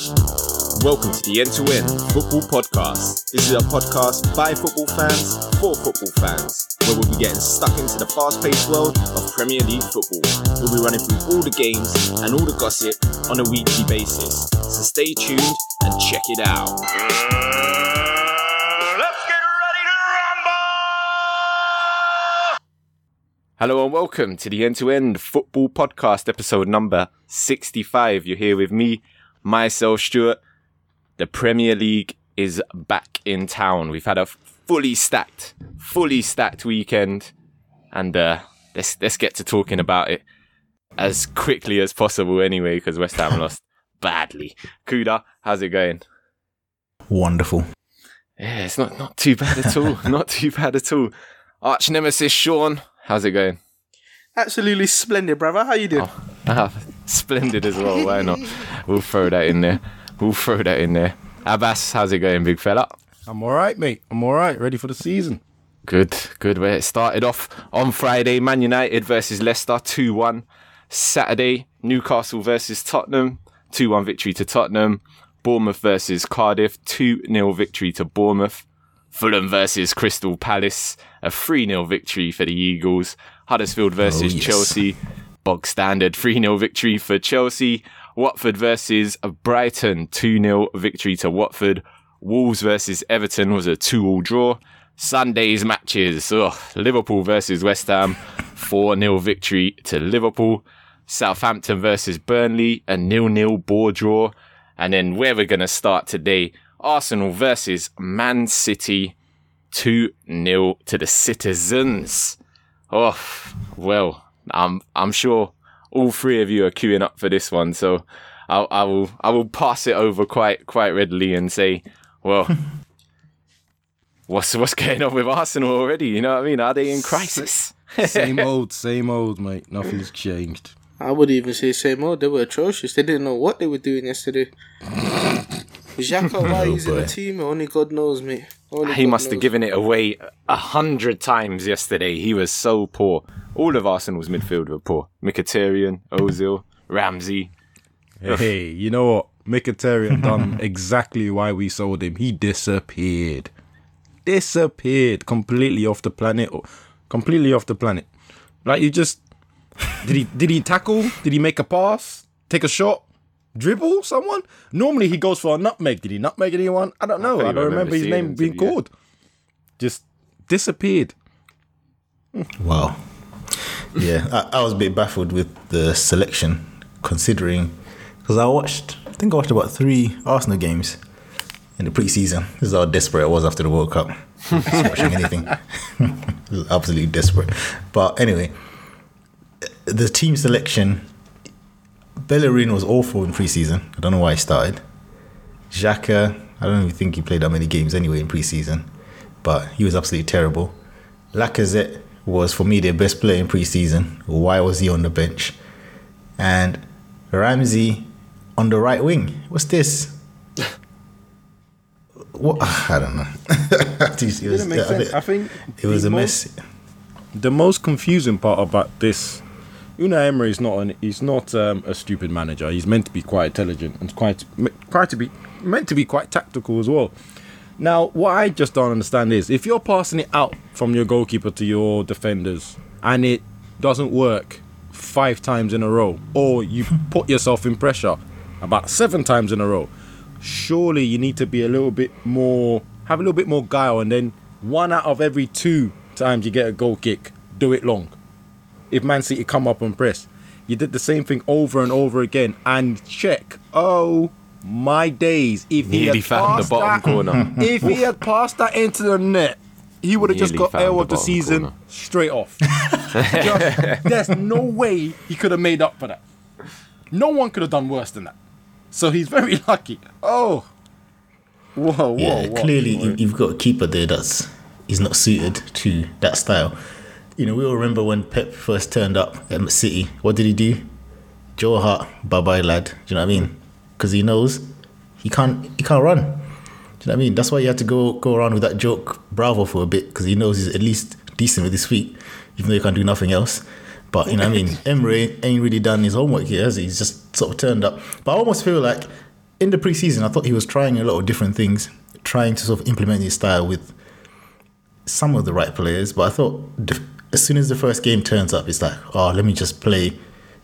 Welcome to the End to End Football Podcast. This is a podcast by football fans for football fans, where we'll be getting stuck into the fast paced world of Premier League football. We'll be running through all the games and all the gossip on a weekly basis. So stay tuned and check it out. Let's get ready to rumble! Hello and welcome to the End to End Football Podcast, episode number 65. You're here with me, myself, Stuart. The Premier League is back in town. We've had a fully stacked, fully stacked weekend, and uh, let's let's get to talking about it as quickly as possible. Anyway, because West Ham lost badly. Kuda, how's it going? Wonderful. Yeah, it's not not too bad at all. not too bad at all. Arch nemesis Shawn, how's it going? Absolutely splendid, brother. How you doing? Ah, splendid as well. Why not? We'll throw that in there. We'll throw that in there. Abass, how's it going, big fella? I'm all right, mate. I'm all right. Ready for the season. Good, good. Where it started off on Friday, Man United versus Leicester, 2 1. Saturday, Newcastle versus Tottenham, 2 1 victory to Tottenham. Bournemouth versus Cardiff, 2 0 victory to Bournemouth. Fulham versus Crystal Palace, a 3 0 victory for the Eagles. Huddersfield versus yes. Chelsea, bog standard 3 0 victory for Chelsea. Watford versus Brighton, 2 0 victory to Watford. Wolves versus Everton was a 2 all draw. Sunday's matches, ugh, Liverpool versus West Ham, 4 0 victory to Liverpool. Southampton versus Burnley, a nil nil ball draw. And then where we're going to start today, Arsenal versus Man City, 2 0 to the citizens. Oh, well, I'm, I'm sure all three of you are queuing up for this one. So I, I will, I will pass it over quite, quite readily and say, well, what's, what's going on with Arsenal already? You know what I mean? Are they in crisis? Same old, same old, mate. Nothing's changed. I would even say same old. They were atrocious. They didn't know what they were doing yesterday. Xhaka, oh, why he's in the boy. team, only God knows, mate. Only He God must have given it away a hundred times yesterday. He was so poor. All of Arsenal's midfield were poor. Mkhitaryan, Ozil, Ramsey. Hey, you know what? Mkhitaryan done exactly why we sold him. He disappeared. Disappeared completely off the planet. Oh, completely off the planet. Like you just did he did he tackle? Did he make a pass? Take a shot? Dribble someone? Normally he goes for a nutmeg. Did he nutmeg anyone? I don't know. can't I, don't remember remember his name being called. Just disappeared. Wow. Yeah, I, I was a bit baffled with the selection, considering because I watched, I think I watched about three Arsenal games in the preseason. This is how desperate I was after the World Cup. Watching anything, absolutely desperate. But anyway, the team selection, Bellerin was awful in preseason. I don't know why he started. Xhaka, I don't even think he played that many games anyway in preseason, but he was absolutely terrible. Lacazette was for me their best player in preseason. Why was he on the bench? And Ramsey on the right wing. What's this? What I don't know. it was, Didn't make sense. I think it was a most- mess. the most confusing part about this, Unai Emery is not an he's not um, a stupid manager. He's meant to be quite intelligent and quite quite to be meant to be quite tactical as well. Now, what I just don't understand is if you're passing it out from your goalkeeper to your defenders and it doesn't work five times in a row, or you put yourself in pressure about seven times in a row, surely you need to be a little bit more, have a little bit more guile, and then one out of every two times you get a goal kick, do it long. If Man City come up and press, you did the same thing over and over again, and Cech. Oh my days! If he Nearly had found the passed bottom that, corner. if he had passed that into the net, he would have just got found L of the bottom season corner. straight off. Just- there's no way he could have made up for that. No one could have done worse than that. So he's very lucky. Oh, whoa, whoa! Yeah, what? clearly you, you've got a keeper there that's he's not suited to that style. You know, we all remember when Pep first turned up at City. What did he do? Joe Hart, bye bye lad. Do you know what I mean? Because he knows he can't he can't run. Do you know what I mean? That's why he had to go go around with that joke Bravo for a bit because he knows he's at least decent with his feet, even though he can't do nothing else. But you know what I mean? Emery ain't really done his homework here, has he? He's just sort of turned up. But I almost feel like in the preseason, I thought he was trying a lot of different things, trying to sort of implement his style with some of the right players. But I thought as soon as the first game turns up, it's like, oh, let me just play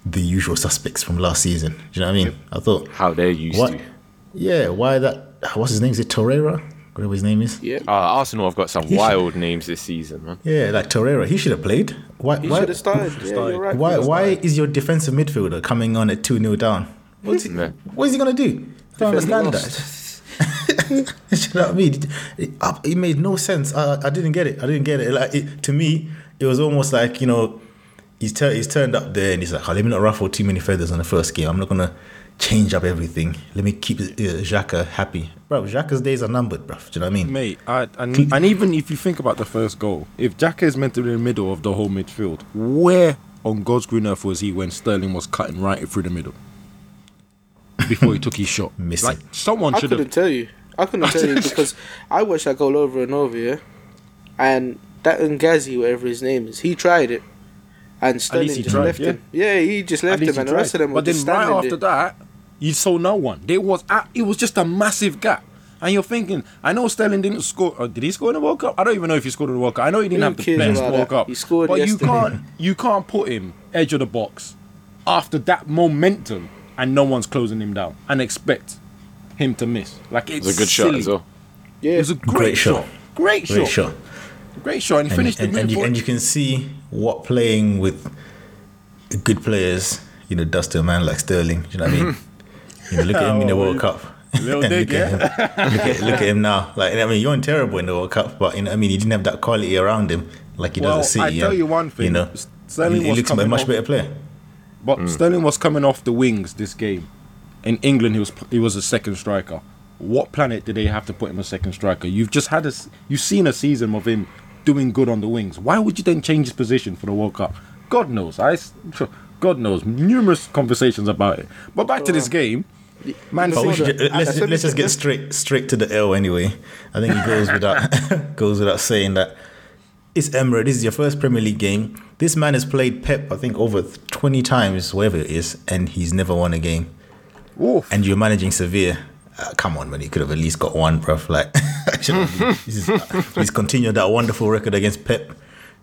the usual suspects from last season. Do you know what I mean? I thought, How they're used what? to. Yeah, why that? What's his name? Is it Torreira? Whatever his name is. Yeah. Uh, Arsenal have got some should- wild names this season, man. Yeah, like Torreira. He should have played. Why? He why? should have started. Yeah, started. you're right. Why? Why is your defensive midfielder coming on at two 0 down? What's he, Yeah. what is he gonna do? I don't Defend understand that. you know what I mean? It, it, it made no sense. I, I didn't get it. I didn't get it. Like it, to me, it was almost like you know, he's tur- he's turned up there and he's like, oh, let me not ruffle too many feathers on the first game. I'm not gonna change up everything. Let me keep uh, Xhaka happy, bro. Xhaka's days are numbered, bro. Do you know what I mean? Mate, I, and, and even if you think about the first goal, if Xhaka is meant to be in the middle of the whole midfield, where on God's green earth was he when Sterling was cutting right through the middle before he took his shot? Missing. Like someone I should couldn't have. tell you. I couldn't tell you because I watched that goal over and over, yeah. And that Ngazi, whatever his name is, he tried it, and Sterling just tried, left yeah. him. Yeah, he just left him, and the rest of them were But then just right after there. that, you saw no one. There was a- it was just a massive gap. And you're thinking, I know Sterling didn't score. Or did he score in the World Cup? I don't even know if he scored in the World Cup. I know he didn't Who have the cares best World that? Cup. He scored but yesterday. you can't you can't put him edge of the box after that momentum and no one's closing him down and expect him to miss. Like it's It was a good shot as well. Yeah, It was a great, shot. Great shot. Great shot. Great, Great shot. shot. Great shot. And he and, finished and, the and, you, and you can see what playing with good players, you know, does to a man like Sterling. Do you know what I mean? you know, look at him in the Oh, World Cup. Little And dig, look, at him, look, at, look at him now. Like I mean, you're not terrible in the World Cup, but you know, I mean, he didn't have that quality around him like he Well, does at City. I tell and, you one thing, You know, Sterling he, he was looks a much off- better player. But hmm. Sterling was coming off the wings this game. In England, he was he was a second striker. What planet did they have to put him a second striker? You've just had a s- you've seen a season of him doing good on the wings. Why would you then change his position for the World Cup? God knows. I, God knows. Numerous conversations about it. But back to this game, Man But City. should, ju- let's, let's just get straight straight to the L anyway. I think it goes without goes without saying that it's Emery. This is your first Premier League game. This man has played Pep, I think, over twenty times, whatever it is, and he's never won a game. Oof. And you're managing Sevilla. Uh, come on, man, he could have at least got one, bruv. Like, is- he's continued that wonderful record against Pep.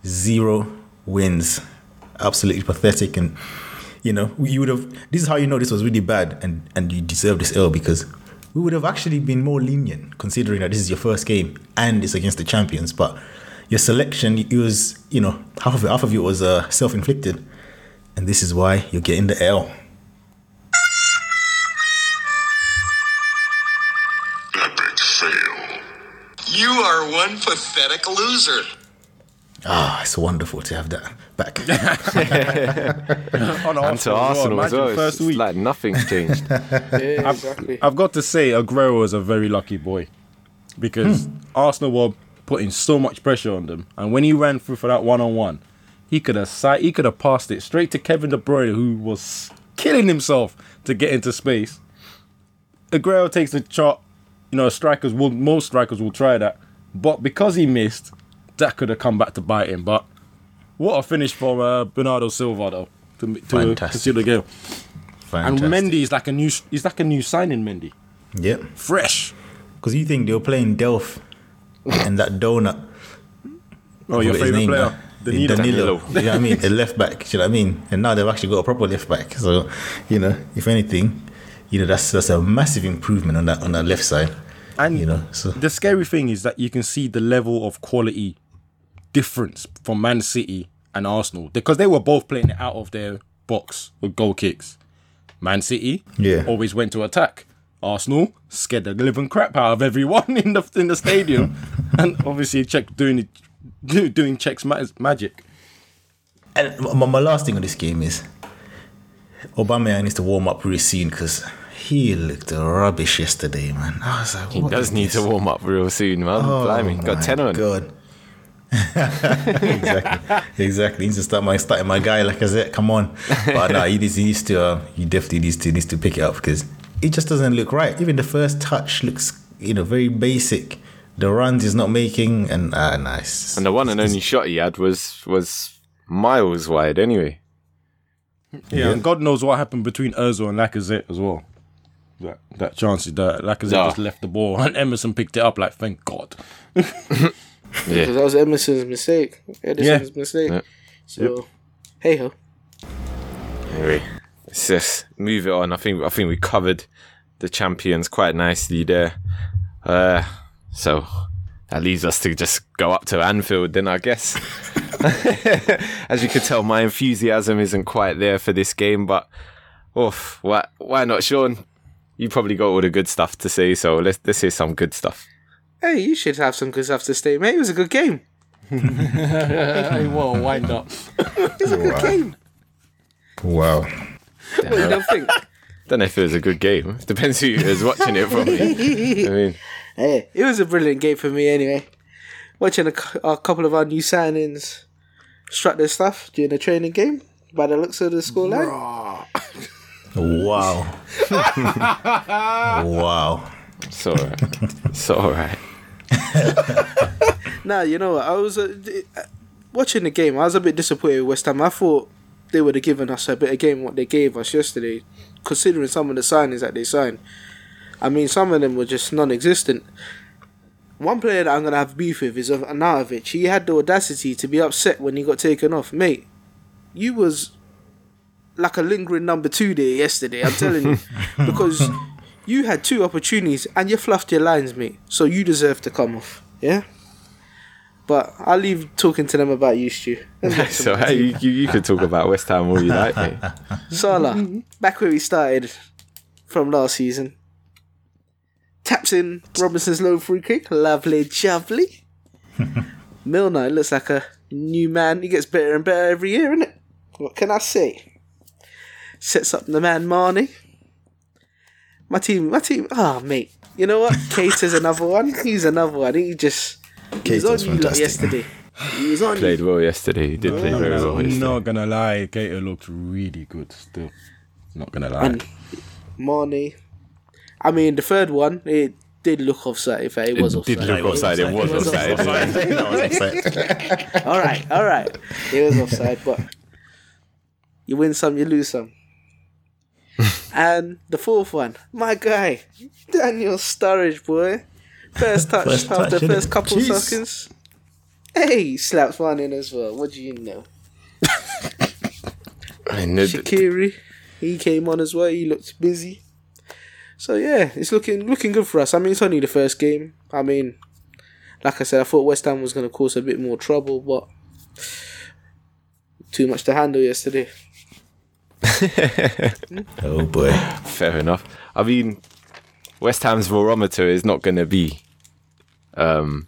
Zero wins. Absolutely pathetic. And, you know, you would have, this is how you know this was really bad and, and you deserve this L because we would have actually been more lenient considering that this is your first game and it's against the champions. But your selection, it was, you know, half of it, half of it was uh, self inflicted. And this is why you're getting the L. You are one pathetic loser. Ah, it's wonderful to have that back. On And to Arsenal as Imagine well. It's First just week. like nothing's changed. yeah, exactly. I've got to say, Aguero was a very lucky boy because Arsenal were putting so much pressure on them, and when he ran through for that one-on-one, he could have si- he could have passed it straight to Kevin De Bruyne, who was killing himself to get into space. Aguero takes the shot. You know, strikers will most strikers will try that, but because he missed, that could have come back to bite him. But what a finish for uh, Bernardo Silva though to to, to seal the game. And Mendy is like a new he's like a new signing. Mendy, Yep. fresh. Because you think they were playing Delph and that donut. Oh, your I forgot his favorite name player, now. Danilo. Danilo. you know what I mean? A left back. You know what I mean? And now they've actually got a proper left back. So, you know, if anything, you know, that's that's a massive improvement on that on that left side. And you know, so the scary thing is that you can see the level of quality difference from Man City and Arsenal because they were both playing it out of their box with goal kicks. Man City Yeah. always went to attack. Arsenal scared the living crap out of everyone in the in the stadium, and obviously Cech doing it, doing Cech's magic. And my, my last thing on this game is Obama needs to warm up really soon because he looked rubbish yesterday, man. I was like, He does need this? to warm up real soon, man. Oh Blimey, got my 10 on. God. exactly, exactly. He needs to start my starting my guy like I said. Come on, but no, he needs, he needs to. Uh, he definitely needs to needs to pick it up because it just doesn't look right. Even the first touch looks, you know, very basic. The runs is not making, and ah, nice. And the one and only shot he had was was miles wide anyway. Yeah, and God knows what happened between Özil and Lacazette as well. That, that chance. That Lacazette No. just left the ball and Ederson picked it up. Like, thank God. Yeah. Because that was Ederson's mistake. Ederson's mistake. Yeah. So, hey ho. Anyway, let's just move it on. I think I think we covered the champions quite nicely there. Uh, so that leaves us to just go up to Anfield then, I guess. As you can tell, my enthusiasm isn't quite there for this game, but oof, why why not, Shawn? You probably got all the good stuff to say, so let's let's hear some good stuff. Hey, you should have some good stuff to say, mate. It was a good game. hey, whoa, wind up. It was a good game. Wow. What do you don't think? Don't know if it was a good game. Depends who is watching it from. I mean, Hey, it was a brilliant game for me anyway. Watching a, a couple of our new signings strut their stuff during the training game by the looks of the scoreline. Wow. wow. it's alright. It's alright. Nah, you know what? I was uh, uh, watching the game. I was a bit disappointed with West Ham. I thought they would have given us a bit of game what they gave us yesterday, considering some of the signings that they signed. I mean, some of them were just non-existent. One player that I'm gonna have beef with is Arnautovic. He had the audacity to be upset when he got taken off, mate. You was like a lingering number two there yesterday. I'm telling you, because you had two opportunities and you fluffed your lines, mate. So you deserve to come off. Yeah. But I'll leave talking to them about you, Stu. Let's get to so hey, you, you, you could talk about West Ham all you like, mate. Salah, back where we started from last season. Taps in Robertson's low free kick. Lovely, lovely. Milner looks like a new man. He gets better and better every year, innit? What can I say? Sets up the man Mané. My team, my team. Ah, mate. You know what? Keita's another one. He's another one. He just. He was on you lot fantastic. yesterday. He was on. Played well yesterday. He did play very well I'm yesterday. not gonna lie, Keita looked really good still. Not gonna lie. And Mané. I mean, the third one, it did look offside. If it was It offside. did look offside. It was It was offside. offside. that was exciting. all right, all right. It was offside, but you win some, you lose some. and the fourth one, my guy, Daniel Sturridge, boy. First touch First after touch, first couple Jeez. seconds. Hey, he slaps one in as well. What do you know? I the- Shaqiri, he came on as well. He looked busy. So yeah, it's looking looking good for us. I mean, it's only the first game. I mean, like I said, I thought West Ham was going to cause a bit more trouble, but too much to handle yesterday. Oh boy. Fair enough. I mean, West Ham's barometer is not going to be um,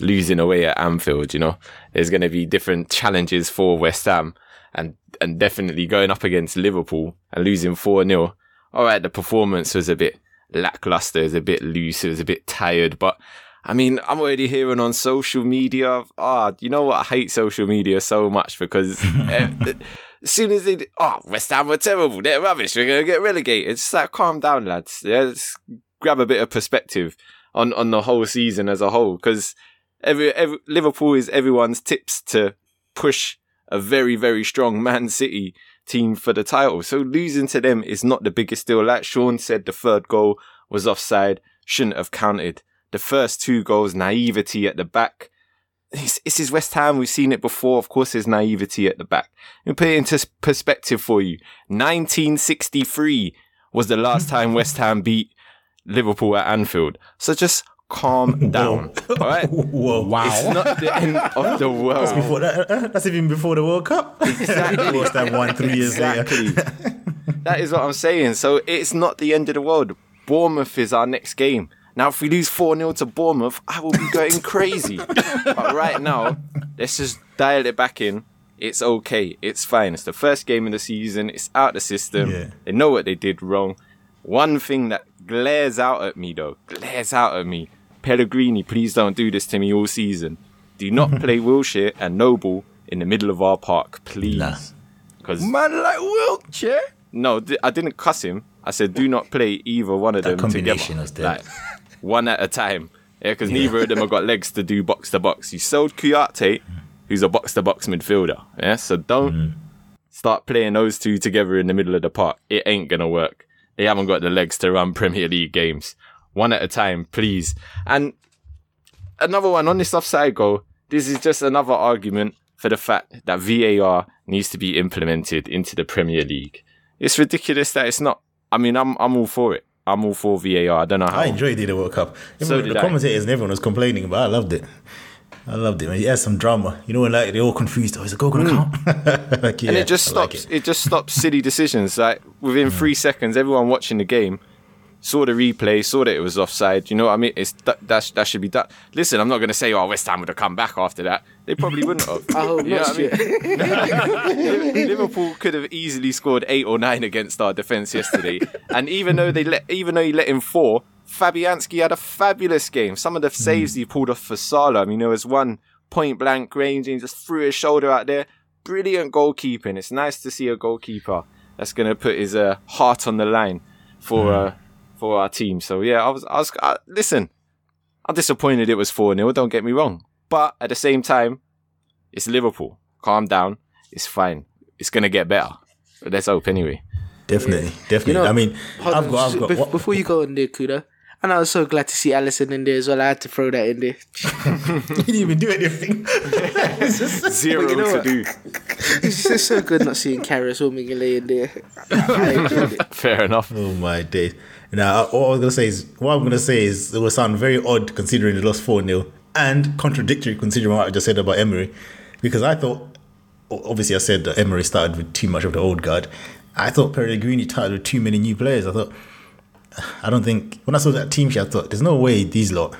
losing away at Anfield. You know, there's going to be different challenges for West Ham, and and definitely going up against Liverpool and losing four 0 All right, the performance was a bit lackluster, it was a bit loose, it was a bit tired, but. I mean, I'm already hearing on social media. Ah, you know what? I hate social media so much because eh, as soon as they, oh, West Ham were terrible, they're rubbish, we're gonna get relegated. It's like, calm down, lads. Yeah, let's grab a bit of perspective on on the whole season as a whole, because every, every Liverpool is everyone's tips to push a very very strong Man City team for the title. So losing to them is not the biggest deal. Like Shawn said, the third goal was offside, shouldn't have counted. The first two goals, naivety at the back. This, this is West Ham. We've seen it before. Of course, there's naivety at the back. Let me put it into perspective for you. 1963 was the last time West Ham beat Liverpool at Anfield. So just calm down. All right? Whoa. Wow. It's not the end of the world. Before that, uh, that's even before the World Cup. Exactly. West Ham won three years later. That is what I'm saying. So it's not the end of the world. Bournemouth is our next game. Now, if we lose 4 0 to Bournemouth, I will be going crazy. but right now, let's just dial it back in. It's okay. It's fine. It's the first game of the season. It's out the system. Yeah. They know what they did wrong. One thing that glares out at me, though, glares out at me. Pellegrini, please don't do this to me all season. Do not play Wilshere and Noble in the middle of our park, please. Nah. Because Man like Wilshere. no, I didn't cuss him. I said do not play either one of That them combination together, was dead. like one at a time. Yeah, because neither of them have got legs to do box to box. You sold Kouyaté, who's a box to box midfielder. Yeah, so don't Mm-hmm. start playing those two together in the middle of the park. It ain't gonna work. they haven't got the legs to run Premier League games. One at a time, please. And another one on this offside goal. This is just another argument for the fact that VAR needs to be implemented into the Premier League. It's ridiculous that it's not. I mean, I'm I'm all for it. I'm all for VAR. I don't know how. I enjoyed the World Cup. So Even did the I. commentators and everyone was complaining, but I loved it. I loved it, man. He had some drama. You know, when like they're all confused. Oh, is the goal gonna hmm. count? like, yeah, and it just I like stops. it. it. just stops silly decisions. Like within hmm. three seconds, everyone watching the game saw the replay, saw that it was offside. You know what I mean? It's that that, that should be done. Listen, I'm not going to say, oh, West Ham would have come back after that. They probably wouldn't have. I hope You know not. I mean? Liverpool could have easily scored eight or nine against our defense yesterday, and even though they let, even though he let in four, Fabianski had a fabulous game. Some of the saves he pulled off for Salah. I mean, there was one point blank range and he just threw his shoulder out there. Brilliant goalkeeping. It's nice to see a goalkeeper that's going to put his uh, heart on the line for uh, for our team. So yeah, I was I was uh, listen. I'm disappointed it was four 0 Don't get me wrong, but at the same time, it's Liverpool. Calm down. It's fine. It's gonna get better. But let's hope anyway. Definitely, definitely. know, I mean, Hold I've on, got, I've got. bef- before you go in there, Kuda. And I was so glad to see Alisson in there as well. I had to throw that in there. he didn't even do anything. Zero you know to what? do. It's just so good not seeing Karius or Mignolet in there. I enjoyed it. Fair enough. Oh my days! Now, all I was gonna say is, what I'm gonna say is, it will sound very odd considering they lost four 0 and contradictory considering what I just said about Emery, because I thought, obviously, I said that Emery started with too much of the old guard. I thought Pellegrini started with too many new players. I thought, I don't think when I saw that team sheet, I thought, there's no way these lot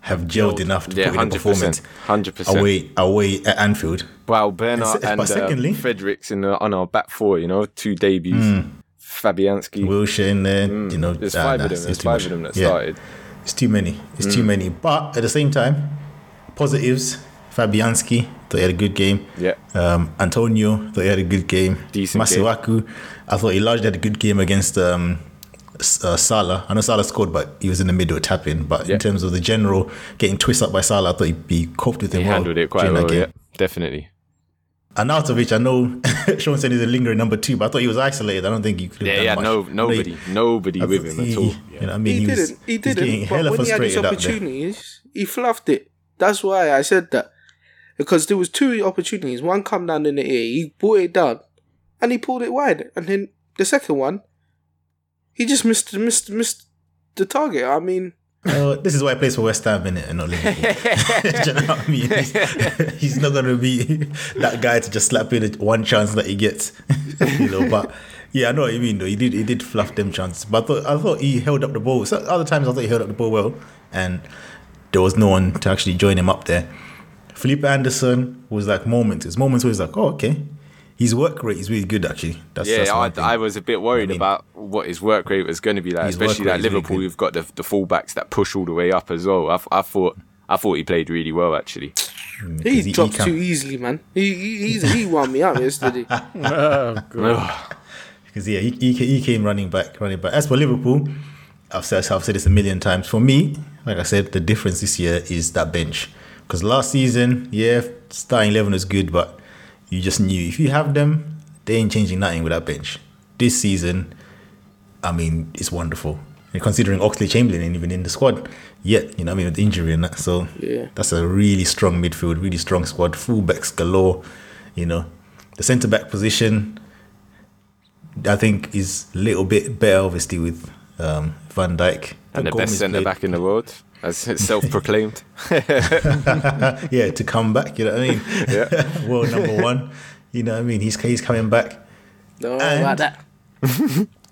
have gelled enough to Yeah, put in a performance hundred percent. away away at Anfield. Wow, Bernard But and uh, secondly- Fredericks in the, on our back four. You know, two debuts. Fabianski. Wilshere in there, you know, There's nah, five nah, of them. it's There's too five much. of them that Yeah. started. It's too many. It's too many. But at the same time, positives. Fabianski thought he had a good game. Yeah. Um, Antonio thought he had a good game. Decent game. I thought he largely had a good game against um, uh, Salah. I know Salah scored, but he was in the middle tapping. But Yeah. in terms of the general getting twisted up by Salah, I thought he, he coped with him He well. handled it quite during that well. Game. Yeah, definitely. Arnautovic, I know Shawn said he's a lingering number two, but I thought he was isolated. I don't think he could have Yeah, done yeah. much. No, I know he- nobody, nobody I with thought him at he- all. You know what I mean? He, was- didn't. He didn't. But hella when he had his frustrated out there. opportunities, he fluffed it. That's why I said that. Because there was two opportunities. One come down in the air, he brought it down, and he pulled it wide. And then the second one, he just missed missed missed the target. I mean, Uh, this is why he plays for West Ham, innit, and not Liverpool. Do you know what I mean? He's, he's not going to be that guy to just slap in one chance that he gets, you know. But yeah, I know what you mean. Though he did, he did fluff them chances. But I thought, I thought he held up the ball. So other times, I thought he held up the ball well, and there was no one to actually join him up there. Felipe Anderson was like moments. His moments where he's like, oh, okay. His work rate is really good, actually. That's, Yeah, that's I. I was a bit worried I mean- about what his work rate was going to be like, especially rate at is really Liverpool. You've got the the fullbacks that push all the way up as well. I, I thought I thought he played really well actually. Mm, 'Cause he, he dropped can't- too easily, man. He he he's, he wound me up yesterday. Because yeah, he, he, he came running back, running back. As for Liverpool, I've said I've said this a million times. For me, like I said, the difference this year is that bench. Because last season, yeah, starting eleven was good, but you just knew if you have them, they ain't changing nothing with that bench. This season, I mean, it's wonderful. And considering Oxlade-Chamberlain ain't even in the squad yet, you know, what I mean, with injury and that. So Yeah. that's a really strong midfield, really strong squad. Fullbacks galore, you know. The centre back position, I think, is a little bit better, obviously, with um, Van Dijk. And the Gomez best centre back in the world, as self proclaimed. yeah, to come back, you know what I mean? Yeah. World number one, you know what I mean? He's, he's coming back. No, And- about that.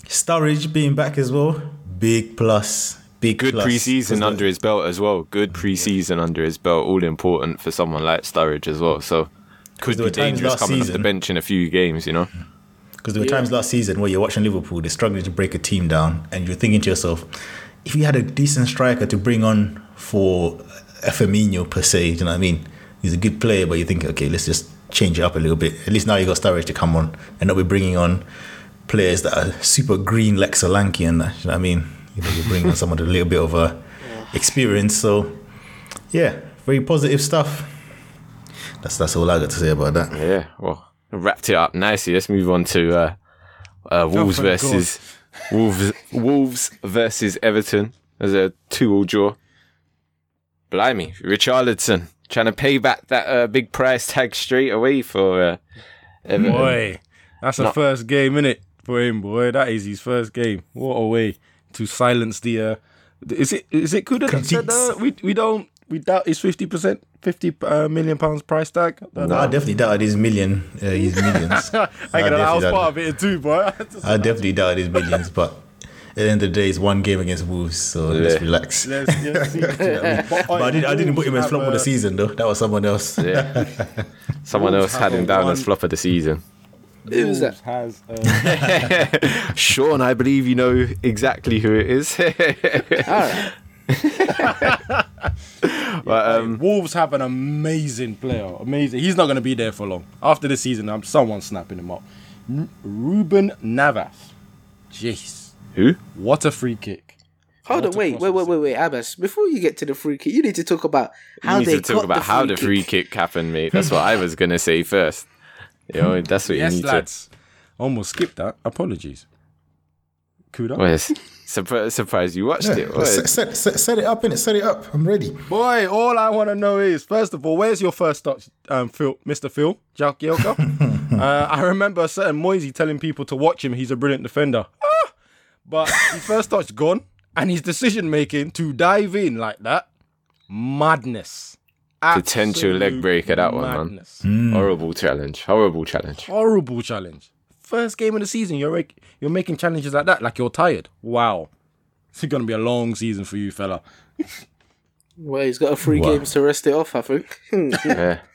Sturridge being back as well, big plus. Big Good plus. pre-season 'Cause under his belt as well. Good pre-season under his belt, all important for someone like Sturridge as well. So could there be were dangerous last coming off the bench in a few games. You know. Because there were Yeah. times last season where you're watching Liverpool, they're struggling to break a team down, and you're thinking to yourself, if you had a decent striker to bring on for a Firmino per se, do you know what I mean? He's a good player, but you think, okay, let's just change it up a little bit. At least now you got Sturridge to come on, and not be bringing on players that are super green like Solanke and that. You know what I mean? You know, you're bringing on someone with a little bit of uh, experience. So, yeah, very positive stuff. That's that's all I got to say about that. Yeah. Well, wrapped it up nicely. Let's move on to uh, uh, Wolves thank versus Wolves, Wolves versus Everton as a two-all draw. Blimey, Richarlison trying to pay back that uh, big price tag straight away for uh, Everton. Boy, that's a No. first game, innit? For him, boy. That is his first game. What a way to silence the. Uh, is it is it Kuda that said uh, we we don't we doubt his fifty percent fifty uh, million pounds price tag? That, No, I definitely doubt it is million, uh, his millions. I, I I, I was part of it too, boy. I definitely doubt it is millions, but at the end of the day, it's one game against Wolves, so let's relax. Let's, let's see. but, But I, did, I didn't put him as flop of the season, though. That was someone else. Yeah. Someone else had him down as flop of the season. Who was that? Has uh, Shawn, I believe you know exactly who it is. Alright. but um, Wolves have an amazing player. Amazing. He's not going to be there for long. After the season, I'm someone snapping him up. R- Ruben Neves. Jeez. who? What a free kick. Hold on, wait, wait, wait, wait, wait, Abass. Before you get to the free kick, you need to talk about how you they need to talk got about the how free the kick. free kick happened, mate. That's what I was gonna say first. You know, that's what Yes, you need lads. Almost skipped that. Apologies. Kuda. to. Well, surprised, surprised you watched it. What? set, set, set, set it up, innit? Set it up. I'm ready. Boy, all I want to know is, first of all, where's your first touch, um, Phil, Mr. Phil, Jagielka? uh, I remember a certain Moisey telling people to watch him. He's a brilliant defender. Ah! But his first touch gone, and his decision making to dive in like that, madness. Potential leg breaker, that one, man. madness. Horrible challenge. Horrible challenge. Horrible challenge. First game of the season, you're make, you're making challenges like that, like you're tired. Wow, it's gonna be a long season for you, fella. Well, he's got a free Wow. games to rest it off, I think. Yeah.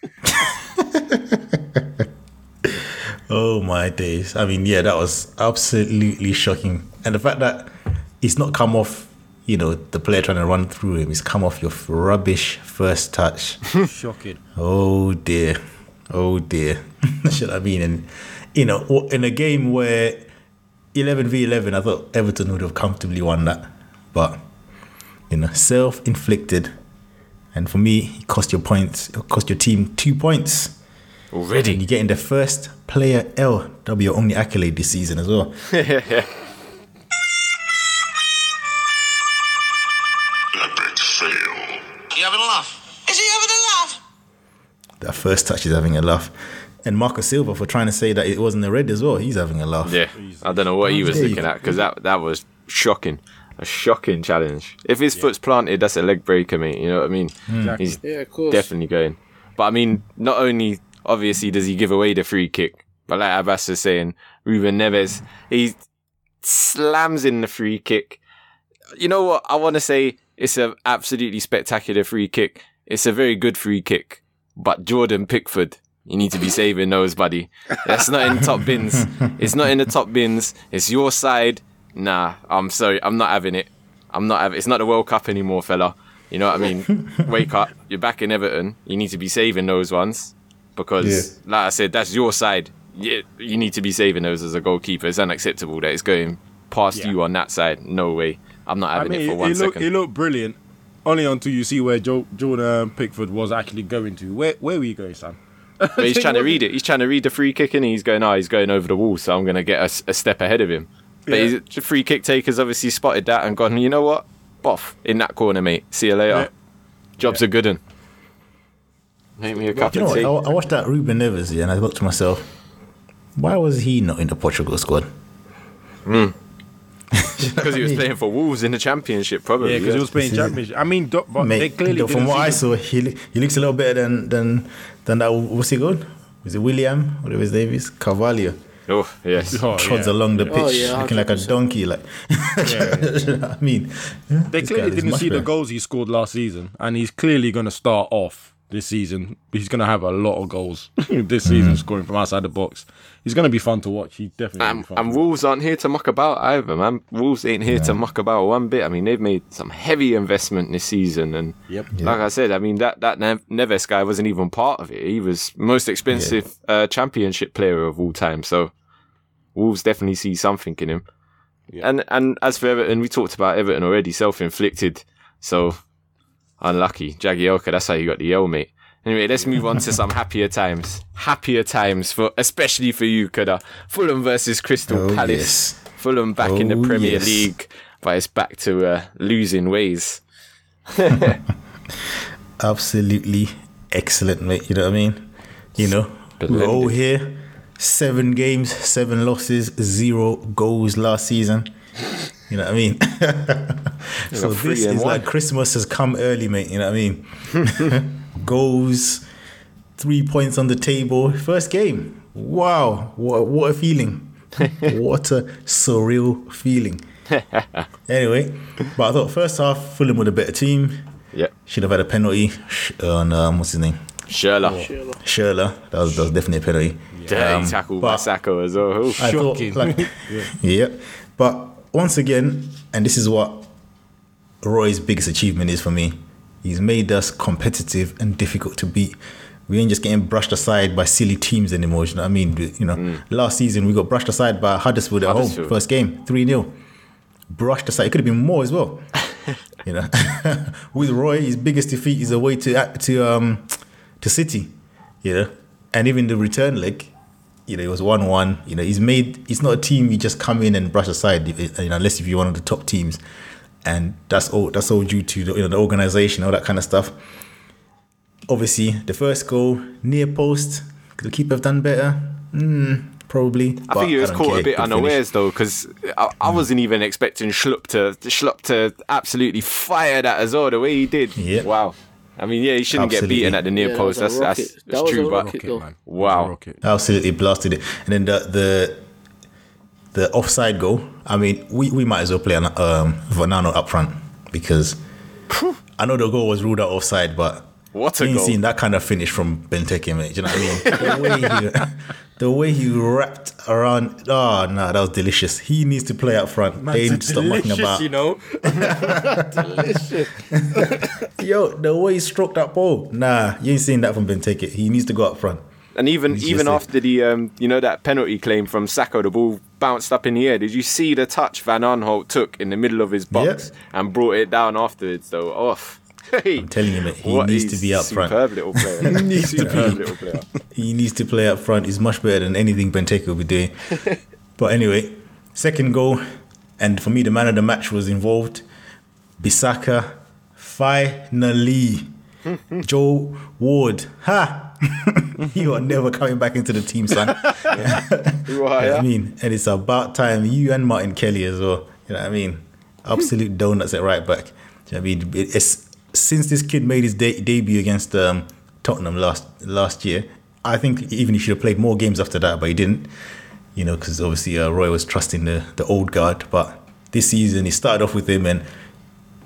Oh my days. I mean, yeah, that was absolutely shocking. And the fact that it's not come off, you know, the player trying to run through him, it's come off your rubbish first touch. Shocking. oh dear. Oh dear. That's what I mean. And, you know, in a game where 11 v 11, I thought Everton would have comfortably won that. But, you know, self inflicted. And for me, it cost your points, it cost your team two points. And Already. you're getting the first player L. That'll be your only accolade this season as well. Epic fail. You having a laugh? Is he having a laugh? That first touch is having a laugh. And Marco Silva for trying to say that it wasn't a red as well. He's having a laugh. Yeah. I don't know what he was Yeah, looking at because that that was shocking. A shocking challenge. If his foot's planted, that's a leg breaker, mate. You know what I mean? Hmm. Exactly. He's yeah, of course. definitely going. But I mean, not only obviously does he give away the free kick, but like Abass was saying, Ruben Neves, he slams in the free kick. You know what? I want to say it's an absolutely spectacular free kick. It's a very good free kick. But Jordan Pickford, you need to be saving those, buddy. That's not in top bins. It's not in the top bins. It's your side. Nah, I'm sorry. I'm not having it. I'm not having It's not the World Cup anymore, fella. You know what I mean? Wake up. You're back in Everton. You need to be saving those ones because, like I said, that's your side. Yeah, you need to be saving those as a goalkeeper. It's unacceptable that it's going past Yeah. you on that side. No way. I'm not I having mean, it for one he looked, second. he looked brilliant. Only until you see where Joe, Jordan Pickford was actually going to. Where where were you going, Sam? But he's trying to read it. He's trying to read the free kick and he's going, oh, he's going over the wall, so I'm going to get a step ahead of him. But Yeah. he's, the free kick taker's obviously spotted that and gone, you know what? Boff, in that corner, mate. See you later. Yeah. Job's a good one. Make me a cup You know of what? tea. I, I watched that Ruben Neves yeah, and I thought to myself, why was he not in the Portugal squad? Hmm. Because he was playing for Wolves in the championship, probably. Yeah, because he was playing This is- championship. I mean, do, but they Mate, clearly from didn't what I saw, he he looks a little better than than than that. What's he called? Was it William? or his name is, Carvalho. Oh, yes. Oh, Trods yeah. along the oh, pitch, Oh, yeah, looking like a donkey. Like, You know I mean, Yeah, They clearly didn't much see the goals he scored last season, and he's clearly going to start off this season. He's going to have a lot of goals this season, scoring from outside the box. He's going to be fun to watch. He definitely. And, be fun and. Wolves aren't here to muck about either, man. Wolves ain't here to muck about one bit. I mean, they've made some heavy investment this season, and Yep. like I said, I mean that that Neves guy wasn't even part of it. He was most expensive uh, championship player of all time. So Wolves definitely see something in him. And and as for Everton, we talked about Everton already, self inflicted. So unlucky, Jagielka, That's how you got the L, mate. Anyway, let's move on to some happier times. Happier times for especially for you, Kuda. Fulham versus Crystal Oh, Palace. Fulham back in the Oh, Premier yes. League, but it's back to uh, losing ways. Absolutely excellent, mate. You know what I mean? You know, we're all here. Seven games, seven losses, zero goals last season. You know what I mean? so this is like. Christmas has come early, mate. You know what I mean? goals, three points on the table. First game. Wow, what what a feeling! what a surreal feeling. anyway, but I thought first half Fulham were the better team. Yeah, Should have had a penalty on um, what's his name, Sherlock. Schürrle. That was that was definitely a penalty. Dirty Um, tackle by Sakho as well. Oof. I thought, Shocking. like, yeah. But once again, and this is what Roy's biggest achievement is for me. He's made us competitive and difficult to beat. We ain't just getting brushed aside by silly teams anymore. You know what I mean? You know, last season we got brushed aside by Huddersfield at home, first game, 3 0. Brushed aside. It could have been more as well. you know, with Roy, his biggest defeat is away to to um to City. You know, and even the return leg, you know, it was one one. You know, he's made. It's not a team you just come in and brush aside. You know, unless if you're one of the top teams, and that's all. That's all due to the, you know the organization, all that kind of stuff. Obviously, the first goal near post. Could the keeper have done better? Mm, probably. I think he was caught a bit unawares though, because I, Mm. I wasn't even expecting Schlupp to Schlupp to absolutely fire that as well. The way he did, Yeah. wow. I mean, yeah, he shouldn't Absolutely. get beaten at the near Yeah, post. was That's that's, that's That true, but rocket. Rocket, man. Wow. Absolutely blasted it. And then the the the offside goal. I mean, we, we might as well play an, um, Van Aanholt up front because I know the goal was ruled out offside, but What a you ain't goal. seen that kind of finish from Benteke, mate. Do you know what I mean? the way he the way he wrapped around. Oh no, that was delicious. He needs to play up front. they need to stop mucking about. You know. Delicious. Yo, the way he stroked that ball. Nah, you ain't seen that from Benteke. He needs to go up front. And even He's even just a- after the um, you know that penalty claim from Sakho, the ball bounced up in the air. Did you see the touch Van Aanholt took in the middle of his box and brought it down afterwards? Though, off. I'm telling him he what needs to be up front. Superb little player. he needs superb little player. He needs to play up front. He's much better than anything Benteke will be doing. but anyway, second goal, and for me, the man of the match was involved. Bissaka, finally. Joel Ward, ha! you are never coming back into the team, son. You are, I mean, and it's about time you and Martin Kelly as well. You know what I mean? Absolute donuts at right back. You know what I mean? It's since this kid made his de- debut against um, Tottenham last last year. I think even he should have played more games after that, but he didn't. You know, because obviously uh, Roy was trusting the the old guard. But this season he started off with him, and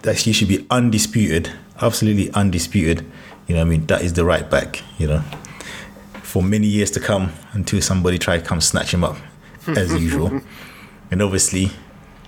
that he should be undisputed, absolutely undisputed. You know, I mean, that is the right back. You know, for many years to come until somebody try to come snatch him up, as usual. And obviously,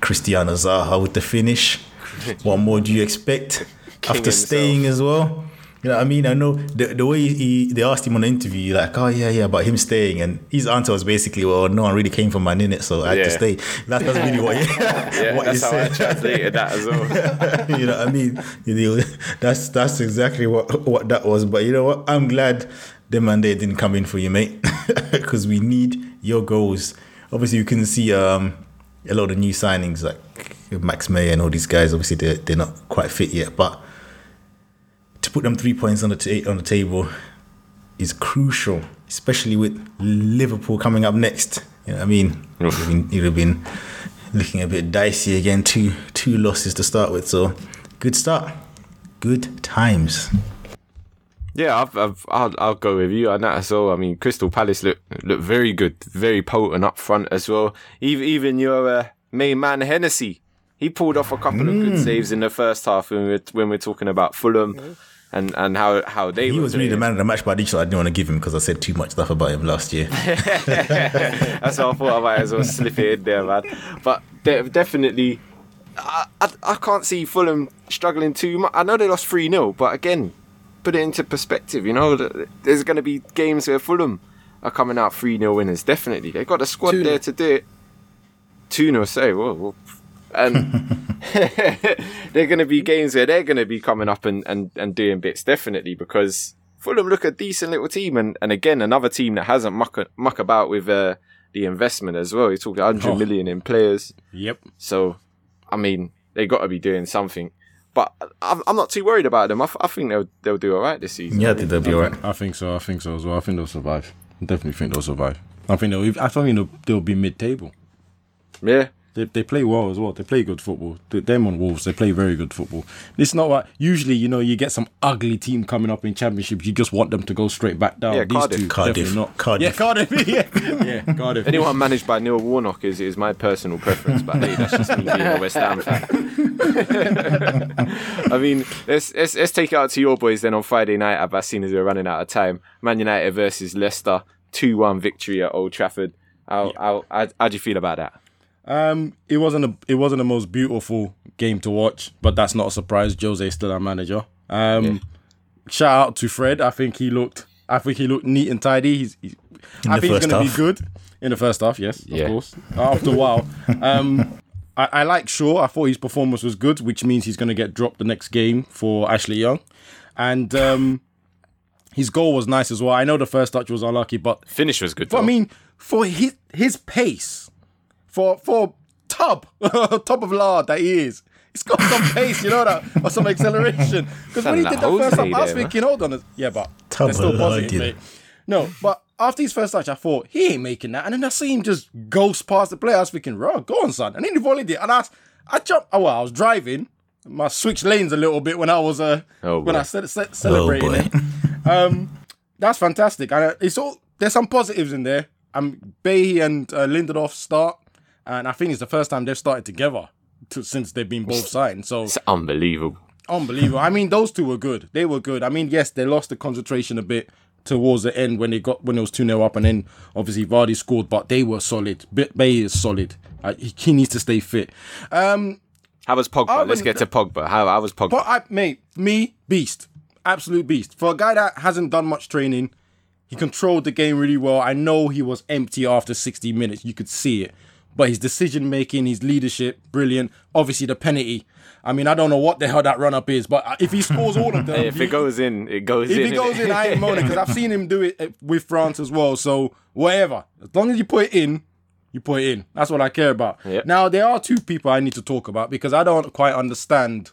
Cristiano Zaha with the finish. What more do you expect after himself. staying as well? You know what I mean? I know the, the way he they asked him on the interview, like, oh yeah, yeah, about him staying, and his answer was basically, well, no one really came from Man in it, so I had to stay. That, that's really what, Yeah, what he that's how I said. translated that as well. you know what I mean? You know, that's that's exactly what what that was. But you know what? I'm glad the Monday didn't come in for you, mate, because we need your goals. Obviously, you can see um, a lot of new signings like Max Meyer and all these guys. Obviously, they're they're not quite fit yet, but put them three points on the ta- on the table is crucial, especially with Liverpool coming up next. You know what I mean? You'd have been, you'd have been looking a bit dicey again. Two two losses to start with, so good start, good times. Yeah, I've, I've, I'll, I'll go with you on that as well. I mean, Crystal Palace look look very good, very potent up front as well. Even even your uh, main man Hennessy, he pulled off a couple of Mm. good saves in the first half when we're when we're talking about Fulham and, and how how they He were was really the man of the match, but I didn't, I didn't want to give him because I said too much stuff about him last year. That's what I thought I might as well slip it in there, man. But de- definitely, I, I, I can't see Fulham struggling too much. I know they lost 3 0, but again, put it into perspective. You know, there's going to be games where Fulham are coming out 3 0 winners. Definitely. They've got the squad 2-0. there to do it. 2 0, say, whoa, whoa. And they're going to be games where they're going to be coming up and, and, and doing bits, definitely, because Fulham look a decent little team. And, and again, another team that hasn't muck, muck about with uh, the investment as well. You're talking 100 Oh. million in players. Yep. So, I mean, they got to be doing something. But I'm, I'm not too worried about them. I, f- I think they'll they'll do all right this season. Yeah, I think they'll be alright. I think so. I think so as well. I think they'll survive. I definitely think they'll survive. I think they'll. I think they'll, they'll be mid-table. Yeah. They, they play well as well. They play good football. The- Them on Wolves, they play very good football. It's not what usually you know you get some ugly team coming up in championships. You just want them to go straight back down. Yeah, These Cardiff. two Cardiff. definitely not. Cardiff. Yeah, Cardiff. yeah, yeah, Cardiff. Anyone managed by Neil Warnock is, is my personal preference, but hey, that's just me being a West Ham fan. I mean, let's, let's let's take it out to your boys then on Friday night. I've seen as we're running out of time. Man United versus Leicester, two one victory at Old Trafford. How, how, how, how do you feel about that? Um, it wasn't a, it wasn't the most beautiful game to watch, but that's not a surprise. Jose's still our manager. Um, shout out to Fred. I think he looked, I think he looked neat and tidy. He's, he's I think he's going to be good in the first half. Yes, Yeah. of course. After a while, um, I, I like Shaw. I thought his performance was good, which means he's going to get dropped the next game for Ashley Young, and um, his goal was nice as well. I know the first touch was unlucky, but Finish was good. but I mean, for his his pace, for for tub top of lard that he is, he's got some pace, you know that, or some acceleration. Because when he did the first Jose time, I was there, man. thinking, hold on, yeah, but Tub they're still of lard, positive, yeah. mate. No, but after his first touch, I thought he ain't making that, and then I see him just ghost past the player. I was thinking, "Raw, go on, son," and then he volleyed it, and I, I jumped. Oh well, I was driving. My switch lanes a little bit when I was uh Oh, when. I ce- ce- celebrating boy. it. Um, that's fantastic. And uh, it's all there's some positives in there. Um, Bay and uh, Lindelof start, and I think it's the first time they've started together to, since they've been both signed. So it's unbelievable. unbelievable. I mean, those two were good. They were good. I mean, yes, they lost the concentration a bit towards the end when they got when it was two 0 up, and then obviously Vardy scored, but they were solid. Bay is solid. Uh, he, he needs to stay fit. Um, How was Pogba? Let's get to Pogba. How, how was Pogba? but I, mate, me, beast, absolute beast. For a guy that hasn't done much training, he controlled the game really well. I know he was empty after 60 minutes. You could see it. But his decision making, his leadership, brilliant. Obviously, the penalty. I mean, I don't know what the hell that run up is, but if he scores all of them, if it goes in, it goes in. if in. he goes in, I ain't moaning because I've seen him do it uh, with France as well. So whatever, as long as you put it in, you put it in. That's what I care about. Yep. Now there are two people I need to talk about because I don't quite understand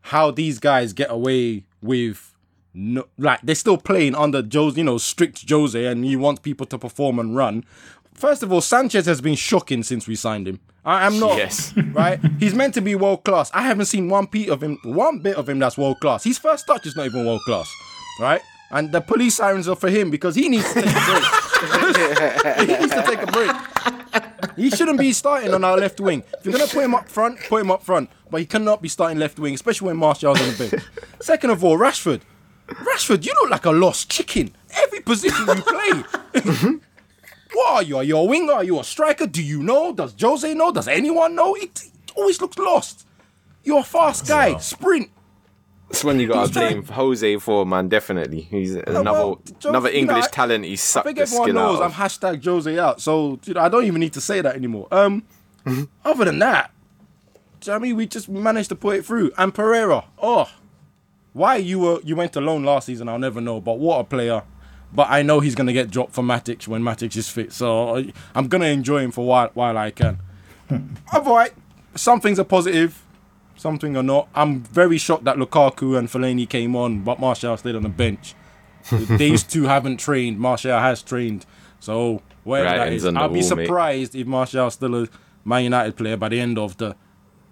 how these guys get away with no, like they're still playing under Jose, you know, strict Jose, and he wants people to perform and run. First of all, Sanchez has been shocking since we signed him. I am not Yes. right. He's meant to be world class. I haven't seen one bit of him, one bit of him that's world class. His first touch is not even world class, right? And the police sirens are for him because he needs to take a break. he needs to take a break. He shouldn't be starting on our left wing. If you're gonna put him up front, put him up front. But he cannot be starting left wing, especially when Martial's on the bench. Second of all, Rashford. Rashford, you look like a lost chicken. Every position you play. what are you? Are you a winger? Are you a striker? Do you know? Does Jose know? Does anyone know? It, it always looks lost. You're a fast guy. Sprint. That's when you got He's to blame trying- Jose for, man. Definitely, he's another well, Jose- another you know, English talent. He I sucked think the everyone skin knows out. I'm hashtag Jose out, so you know, I don't even need to say that anymore. Um, other than that, do you know I mean we just managed to put it through. And Pereira, oh, why you were you went alone last season, I'll never know. But what a player! But I know he's gonna get dropped for Matic when Matic is fit, so I- I'm gonna enjoy him for while while I can. Otherwise, some things are positive, something are not. I'm very shocked that Lukaku and Fellaini came on, but Martial stayed on the bench. These two haven't trained. Martial has trained. So whatever that Writings is, on the I'll be wall, mate. surprised if Martial's still a Man United player by the end of the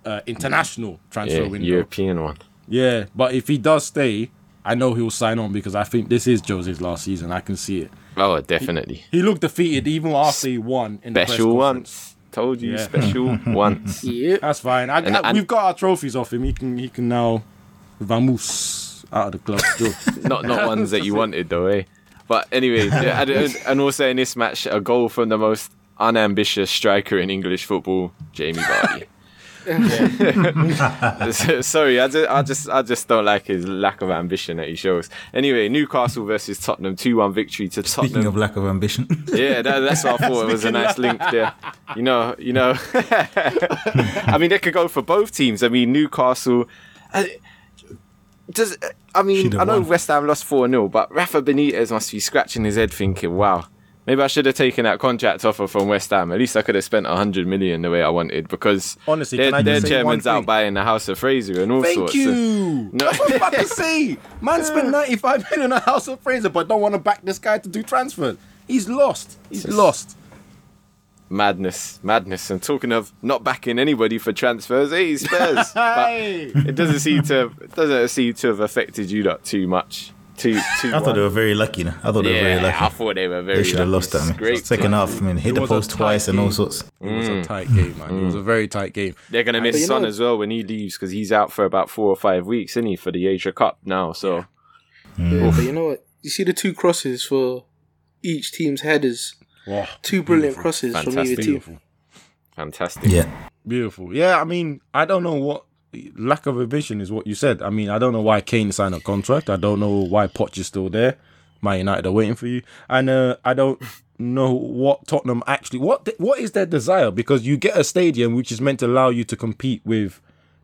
uh, international transfer Yeah, window. European one. Yeah, but if he does stay, I know he'll sign on because I think this is Jose's last season. I can see it. Oh, definitely. He looked defeated even after he won in the press Special once. Told you, Yeah. special once. Yeah. That's fine. I, And- I- and- we've got our trophies off him. He can he can now vamos out of the club still. not not ones that you wanted though, eh? But anyway, yeah, and, and also in this match, a goal from the most unambitious striker in English football, Jamie Vardy. Sorry, I just, I just, I just don't like his lack of ambition that he shows. Anyway, Newcastle versus Tottenham, two-one victory to Tottenham. Speaking of lack of ambition, Yeah, that, that's what I thought. It was a nice link there. You know, you know. I mean, they could go for both teams. I mean, Newcastle. uh, Does I mean? I know won. West Ham lost four 0 but Rafa Benitez must be scratching his head, thinking, "Wow, Maybe I should have taken that contract offer from West Ham. At least I could have spent 100 million the way I wanted because Honestly, their, their just say one chairman's out buying the House of Fraser and all Thank sorts. you. No. That's what I'm about to say. Man spent 95 million on the House of Fraser, but don't want to back this guy to do transfers. He's lost. He's lost. madness, madness. And talking of not backing anybody for transfers, hey Spurs. but Hey. it doesn't seem to doesn't seem to have affected you lot too much. Too too. I thought they were very lucky. no? I thought they were very lucky. I thought they were very. they should have lost that. I mean, second half, I mean, hit the post twice tight and all game. sorts. Mm. It was a tight game, man. It was a mm. very tight game. They're gonna miss you Son know- as well when he leaves because he's out for about four or five weeks, isn't he, for the Asia Cup now? So Yeah, mm. but you know what? You see the two crosses for each team's headers. Wow. Two brilliant Beautiful. crosses from either team. Beautiful. fantastic. Yeah. Beautiful. Yeah, I mean, I don't know what lack of a vision is what you said. I mean, I don't know why Kane signed a contract. I don't know why Poch is still there. Man United are waiting for you, and uh, I don't know what Tottenham actually what what is their desire because you get a stadium which is meant to allow you to compete with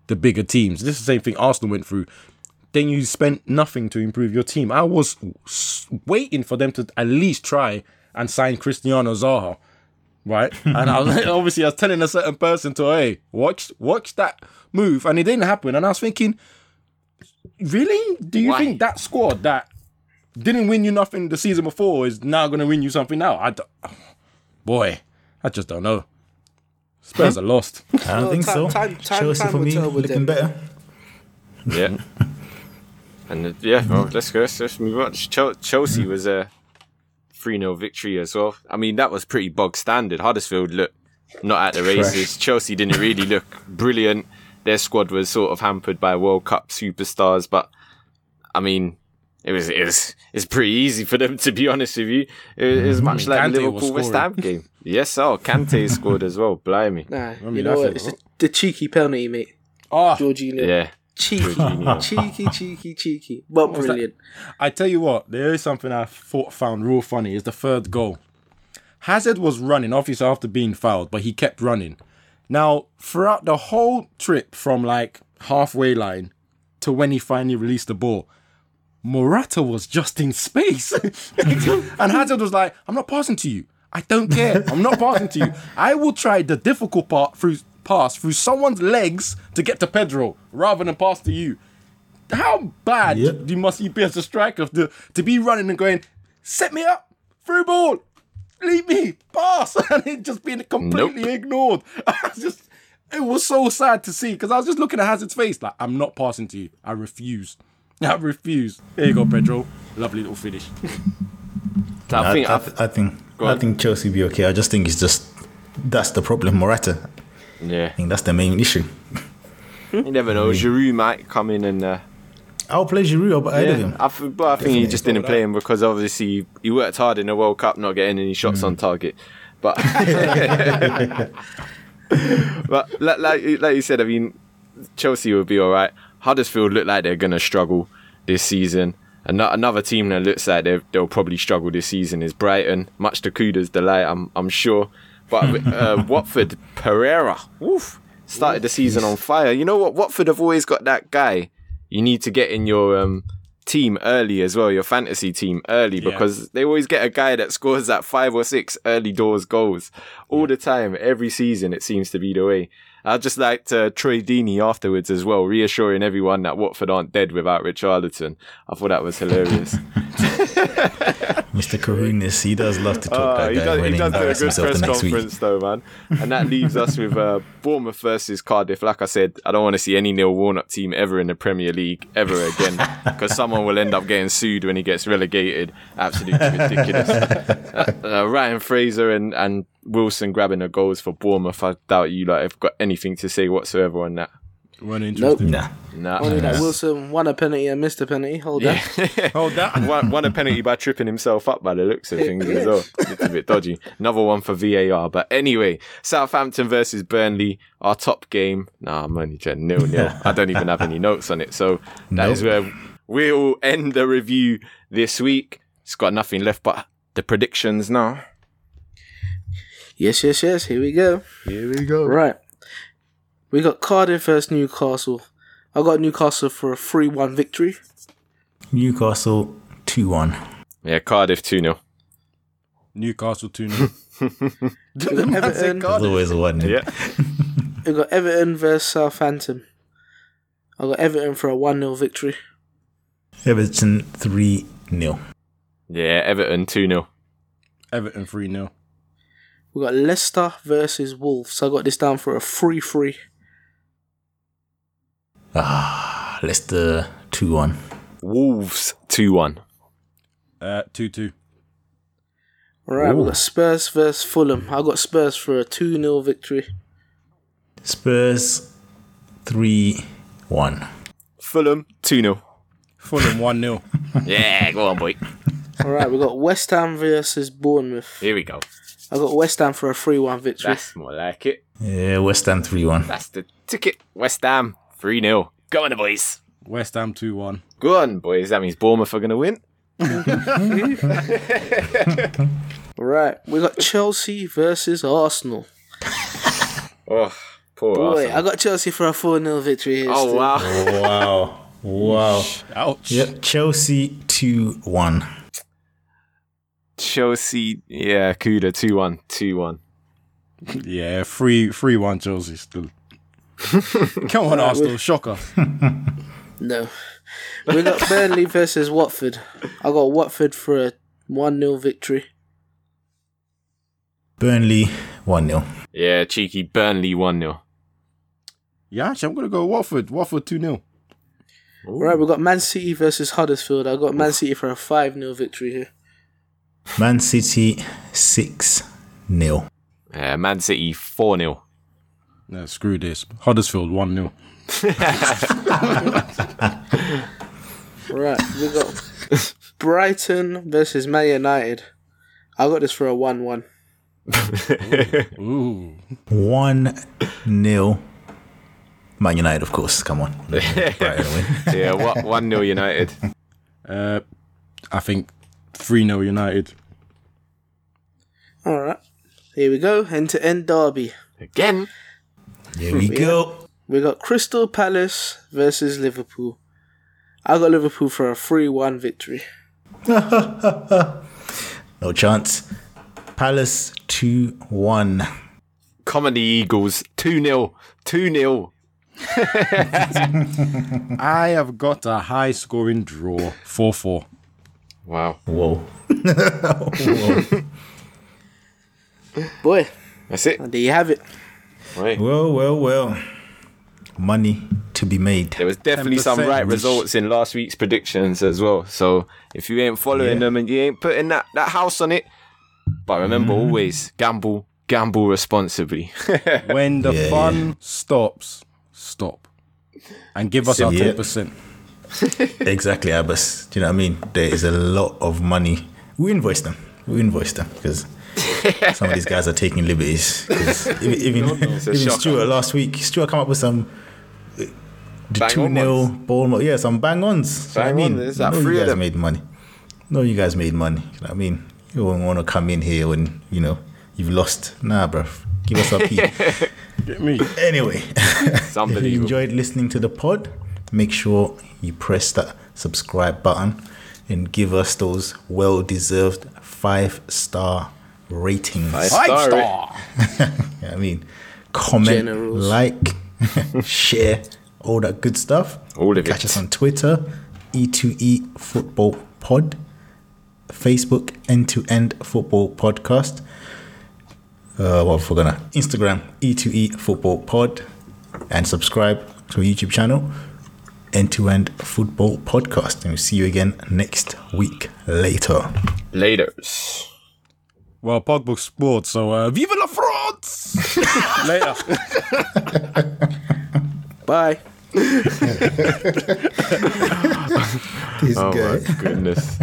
the bigger teams. This is the same thing Arsenal went through. Then you spent nothing to improve your team. I was waiting for them to at least try and sign Cristiano Zaha right? And I was obviously I was telling a certain person to hey, watch watch that move, and it didn't happen. And I was thinking, really? Do you Why? think that squad that didn't win you nothing the season before is now going to win you something now? I don't, boy, I just don't know. Spurs are lost. I don't No, think time- so. time- time- Chelsea time for me tell looking them. better. Yeah. and uh, yeah, well, let's go. Let's, let's move on. Chelsea was a 3 0 victory as well. I mean, that was pretty bog standard. Huddersfield looked not at the races. Chelsea didn't really look brilliant. Their squad was sort of hampered by World Cup superstars, but I mean, it was it was it's pretty easy for them to be honest with you. It, it was mm-hmm. much mm-hmm. like the Kante was Liverpool West scoring. Ham game. Yes, oh, Kante scored as well. Blimey. Nah, mean, you know what? It's the, the cheeky penalty, mate. Oh, Jorginho. Yeah. Cheeky, cheeky, cheeky, cheeky, but brilliant. I tell you what, there is something I thought found real funny is the third goal. Hazard was running, obviously after being fouled, but he kept running. Now, throughout the whole trip from like halfway line to when he finally released the ball, Morata was just in space. and Hazard was like, I'm not passing to you. I don't care. I'm not passing to you. I will try the difficult part through pass through someone's legs to get to Pedro rather than pass to you. How bad Yep. you must you be as a striker to, to be running and going, set me up, through ball, leave me, pass, and it just being completely ignored. Just, it was so sad to see because I was just looking at Hazard's face like, I'm not passing to you. I refuse. I refuse. There you go, Pedro. Lovely little finish. I I, think I, I, I think I think Chelsea be okay. I just think it's just that's the problem. Morata. Yeah. I think that's the main issue. You never know. Giroud might come in and uh, I'll play Giroud ahead of Yeah, him. I th- but I think he just didn't play him because obviously he worked hard in the World Cup, not getting any shots on target. But but like, like like you said, I mean, Chelsea will be all right. Huddersfield look like they're gonna struggle this season. An- another team that looks like they'll probably struggle this season is Brighton. Much to Kuda's delight, I'm I'm sure. But uh, Watford, Pereyra, woof, started the season on fire. You know what? Watford have always got that guy you need to get in your um, team early as well, your fantasy team early, because they always get a guy that scores that five or six early doors goals all the time, every season. It seems to be the way. I just liked uh, Troy Deeney afterwards as well, reassuring everyone that Watford aren't dead without Richarlison. I thought that was hilarious. Mr. Karunis, he does love to talk Uh, that he guy does, he he does do a good press the next week. conference, though, man. And that leaves us with uh, Bournemouth versus Cardiff. Like I said, I don't want to see any Neil Warnock team ever in the Premier League ever again because someone will end up getting sued when he gets relegated. Absolutely ridiculous. uh, uh, Ryan Fraser and, and Wilson grabbing the goals for Bournemouth. I doubt you like have got anything to say whatsoever on that. Weren't Nope. interested. Nah. Nah. Only that Wilson won a penalty and missed a penalty. Hold that. Hold that. won, won a penalty by tripping himself up by the looks of things as well. It's a bit dodgy. Another one for VAR. But anyway, Southampton versus Burnley, our top game. Nah, I'm only joking. Nil nil. I don't even have any notes on it. So that is where we'll end the review this week. It's got nothing left but the predictions now. Yes, yes, yes. Here we go. Here we go. Right. We got Cardiff versus Newcastle. I got Newcastle for a 3 1 victory. Newcastle 2 1. Yeah, Cardiff 2 0. Newcastle 2 0. We Everton. There's always one. Yeah. We got Everton versus Southampton. I got Everton for a one 0 victory. Everton 3 0. Yeah, Everton 2 0. Everton 3 0. We got Leicester versus Wolves. I got this down for a three three. Ah, Leicester 2 1. Wolves 2 1. Uh, 2 2. All right, we Ooh. got Spurs versus Fulham. I got Spurs for a two 0 victory. Spurs 3 1. Fulham 2 0. Fulham 1 0. Yeah, go on, boy. All right, we've got West Ham versus Bournemouth. Here we go. I got West Ham for a three one victory. That's more like it. Yeah, West Ham 3 1. That's the ticket. West Ham 3 0. Go on, the boys. West Ham 2 1. Go on, boys. That means Bournemouth are going to win. All right, we got Chelsea versus Arsenal. Oh, poor Boy, Arsenal. I got Chelsea for a four 0 victory here. Oh, still. wow. Oh, wow. Wow. Ouch. Yep, Chelsea 2 1. Chelsea, yeah, Kuda 2 1. 2 1. Yeah, 3 3 1 Chelsea still. Come on, Arsenal. Shocker. No. We got Burnley versus Watford. I got Watford for a 1 0 victory. Burnley 1 0. Yeah, cheeky Burnley 1 0. Yeah, actually, I'm going to go Watford. Watford 2 0. All right, we've got Man City versus Huddersfield. I got Man City for a 5 0 victory here. Man City 6 0. Yeah, Man City 4 0. No, screw this. Huddersfield 1 0. right, we got Brighton versus Man United. I got this for a 1 1. Ooh. 1 0. Man United, of course. Come on. Brighton win. yeah, what 1 0 United. Uh, I think 3 0 United. All right, here we go. End to end derby. Again. Here we go. We got Crystal Palace versus Liverpool. I got Liverpool for a 3 1 victory. No chance. Palace 2 1. Comedy Eagles 2 0. 2 0. I have got a high scoring draw 4 4. Wow. Whoa. Boy, That's it. there you have it. Right. Well, well, well. Money to be made. There was definitely some 10%. right results in last week's predictions as well. So if you ain't following Yeah. them and you ain't putting that, that house on it, but remember Mm-hmm. always gamble, gamble responsibly. When the Yeah, fun stops, stop. And give us our 10%. Exactly, Abass. Do you know what I mean? There is a lot of money. We invoice them. We invoice them because some of these guys are taking liberties. Even, even, It's a even. Stuart last week, Stuart come up with some uh, the Bang 2 on 0 ones. Bournemouth. Yeah, some bang ons. Do you know what I Bang on, mean? there's that know you guys them. made money. No, you guys made money. You know what I mean? You don't want to come in here when, you know, you've lost. Nah, bruv. Give us our pee. Get me. Anyway, It's if you unbelievable. enjoyed listening to the pod, make sure you press that subscribe button and give us those well deserved five star ratings. Five Five star. star. Yeah, I mean, comment, Generals. like, share, all that good stuff. All of Catch it. us on Twitter, E2E Football Pod, Facebook, End to End Football Podcast. Uh, what for gonna Instagram, E2E Football Pod, and subscribe to our YouTube channel, End to End Football Podcast. And we'll see you again next week later. Laters. Well, Pogba scored, so uh, vive la France! Later. Bye. This Oh my goodness.